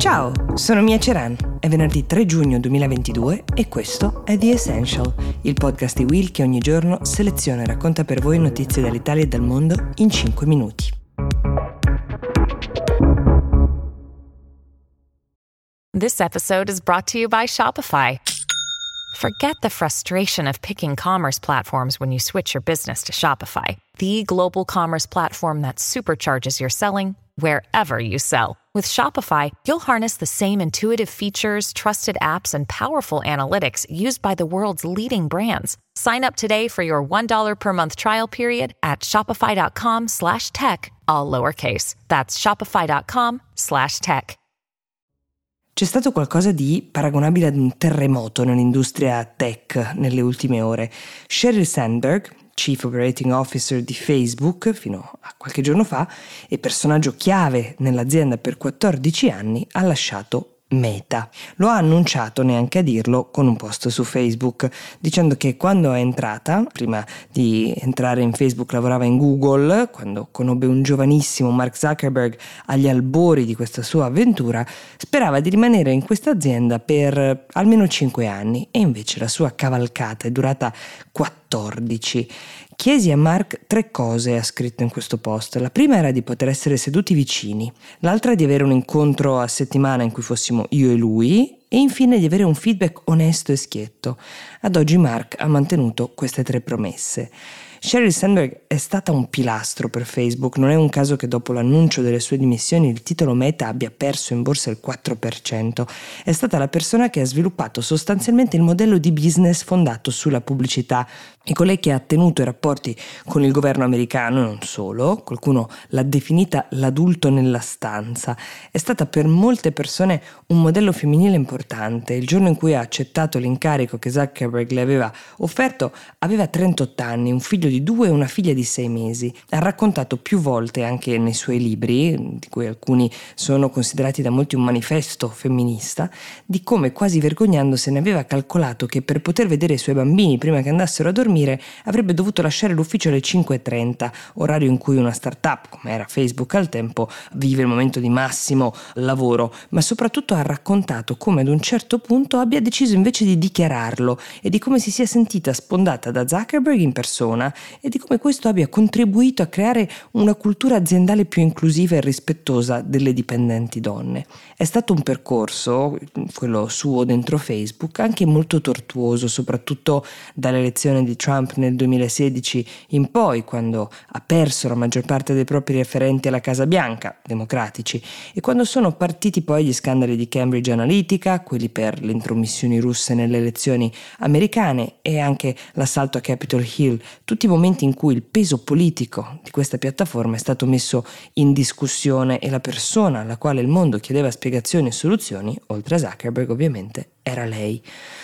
Ciao, sono Mia Ceran. È venerdì 3 giugno 2022 e questo è The Essential, il podcast di Will che ogni giorno seleziona e racconta per voi notizie dall'Italia e dal mondo in 5 minuti. This episode is brought to you by Shopify. Forget the frustration of picking commerce platforms when you switch your business to Shopify, the global commerce platform that supercharges your selling wherever you sell. With Shopify, you'll harness the same intuitive features, trusted apps, and powerful analytics used by the world's leading brands. Sign up today for your $1 per month trial period at shopify.com slash tech, all lowercase. That's shopify.com slash tech. C'è stato qualcosa di paragonabile ad un terremoto nell'industria tech nelle ultime ore. Sheryl Sandberg, Chief Operating Officer di Facebook fino a qualche giorno fa e personaggio chiave nell'azienda per 14 anni, ha lasciato Meta. Lo ha annunciato, neanche a dirlo, con un post su Facebook, dicendo che quando è entrata, prima di entrare in Facebook lavorava in Google, quando conobbe un giovanissimo Mark Zuckerberg agli albori di questa sua avventura, sperava di rimanere in questa azienda per almeno 5 anni e invece la sua cavalcata è durata 14 Chiesi a Mark tre cose, ha scritto in questo post. La prima era di poter essere seduti vicini, l'altra di avere un incontro a settimana in cui fossimo io e lui e infine di avere un feedback onesto e schietto. Ad oggi Mark ha mantenuto queste tre promesse. Sheryl Sandberg è stata un pilastro per Facebook, non è un caso che dopo l'annuncio delle sue dimissioni il titolo Meta abbia perso in borsa il 4%. È stata la persona che ha sviluppato sostanzialmente il modello di business fondato sulla pubblicità. E colei che ha tenuto i rapporti con il governo americano e non solo, qualcuno l'ha definita l'adulto nella stanza, è stata per molte persone un modello femminile importante. Il giorno in cui ha accettato l'incarico che Zuckerberg le aveva offerto aveva 38 anni, un figlio di due e una figlia di sei mesi. Ha raccontato più volte anche nei suoi libri, di cui alcuni sono considerati da molti un manifesto femminista, di come quasi vergognandosene aveva calcolato che per poter vedere i suoi bambini prima che andassero a dormire avrebbe dovuto lasciare l'ufficio alle 5.30, orario in cui una startup, come era Facebook al tempo, vive il momento di massimo lavoro, ma soprattutto ha raccontato come ad un certo punto abbia deciso invece di dichiararlo e di come si sia sentita spondata da Zuckerberg in persona e di come questo abbia contribuito a creare una cultura aziendale più inclusiva e rispettosa delle dipendenti donne. È stato un percorso, quello suo dentro Facebook, anche molto tortuoso, soprattutto dall'elezione di Trump nel 2016 in poi, quando ha perso la maggior parte dei propri referenti alla Casa Bianca, democratici, e quando sono partiti poi gli scandali di Cambridge Analytica, quelli per le intromissioni russe nelle elezioni americane e anche l'assalto a Capitol Hill, tutti momenti in cui il peso politico di questa piattaforma è stato messo in discussione e la persona alla quale il mondo chiedeva spiegazioni e soluzioni, oltre a Zuckerberg ovviamente, era lei.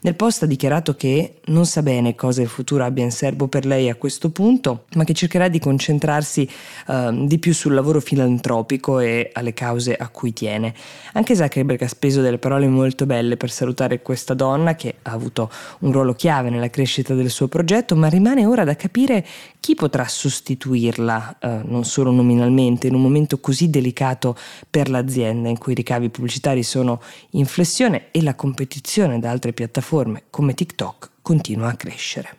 Nel post ha dichiarato che non sa bene cosa il futuro abbia in serbo per lei a questo punto, ma che cercherà di concentrarsi uh, di più sul lavoro filantropico e alle cause a cui tiene. Anche Zuckerberg ha speso delle parole molto belle per salutare questa donna che ha avuto un ruolo chiave nella crescita del suo progetto, ma rimane ora da capire chi potrà sostituirla, uh, non solo nominalmente, in un momento così delicato per l'azienda in cui i ricavi pubblicitari sono in flessione e la competizione competizione da altre piattaforme come TikTok continua a crescere.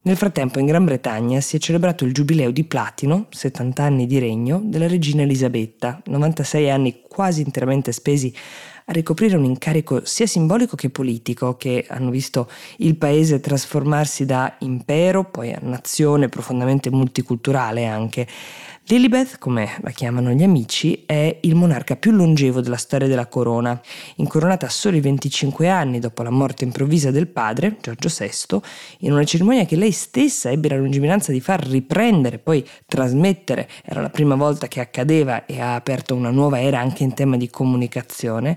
Nel frattempo in Gran Bretagna si è celebrato il giubileo di platino, 70 anni di regno, della regina Elisabetta, 96 anni quasi interamente spesi a ricoprire un incarico sia simbolico che politico, che hanno visto il paese trasformarsi da impero, poi a nazione profondamente multiculturale anche. Lilibeth, come la chiamano gli amici, è il monarca più longevo della storia della corona. Incoronata a soli 25 anni dopo la morte improvvisa del padre, Giorgio VI, in una cerimonia che lei stessa ebbe la lungimiranza di far riprendere, poi trasmettere, era la prima volta che accadeva e ha aperto una nuova era anche in tema di comunicazione,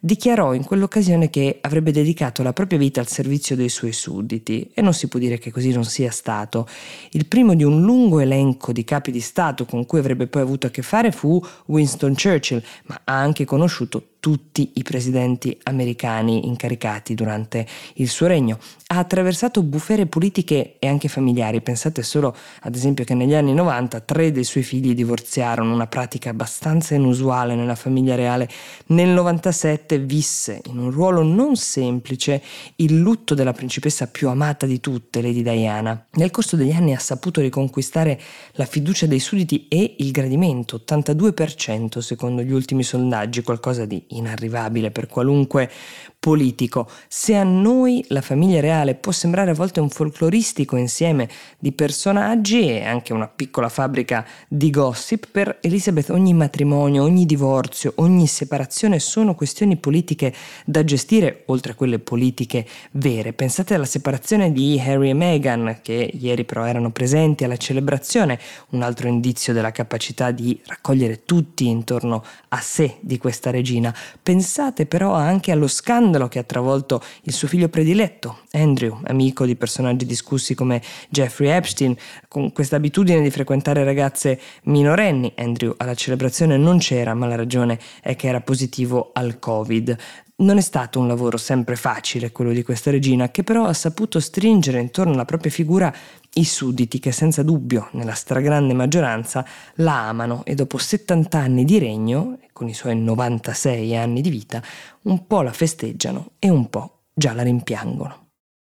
dichiarò in quell'occasione che avrebbe dedicato la propria vita al servizio dei suoi sudditi e non si può dire che così non sia stato. Il primo di un lungo elenco di capi di Stato con cui avrebbe poi avuto a che fare fu Winston Churchill, ma ha anche conosciuto tutti i presidenti americani incaricati durante il suo regno. Ha attraversato bufere politiche e anche familiari. Pensate solo, ad esempio, che negli anni 90 tre dei suoi figli divorziarono, una pratica abbastanza inusuale nella famiglia reale. Nel 97 visse in un ruolo non semplice il lutto della principessa più amata di tutte, Lady Diana. Nel corso degli anni ha saputo riconquistare la fiducia dei sudditi e il gradimento, 82% secondo gli ultimi sondaggi, qualcosa di inarrivabile per qualunque politico. Se a noi la famiglia reale può sembrare a volte un folcloristico insieme di personaggi e anche una piccola fabbrica di gossip, per Elizabeth ogni matrimonio, ogni divorzio, ogni separazione sono questioni politiche da gestire, oltre a quelle politiche vere. Pensate alla separazione di Harry e Meghan, che ieri però erano presenti alla celebrazione, un altro indizio della capacità di raccogliere tutti intorno a sé di questa regina. Pensate però anche allo scandalo che ha travolto il suo figlio prediletto, Andrew, amico di personaggi discussi come Jeffrey Epstein, con questa abitudine di frequentare ragazze minorenni. Andrew alla celebrazione non c'era, ma la ragione è che era positivo al Covid. Non è stato un lavoro sempre facile quello di questa regina, che però ha saputo stringere intorno alla propria figura i sudditi che senza dubbio, nella stragrande maggioranza, la amano e dopo 70 anni di regno, con i suoi 96 anni di vita, un po' la festeggiano e un po' già la rimpiangono.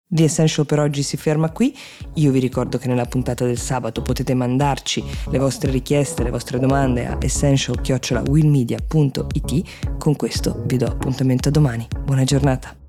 The Essential per oggi si ferma qui, io vi ricordo che nella puntata del sabato potete mandarci le vostre richieste, le vostre domande a essential-willmedia.it, con questo vi do appuntamento a domani, buona giornata.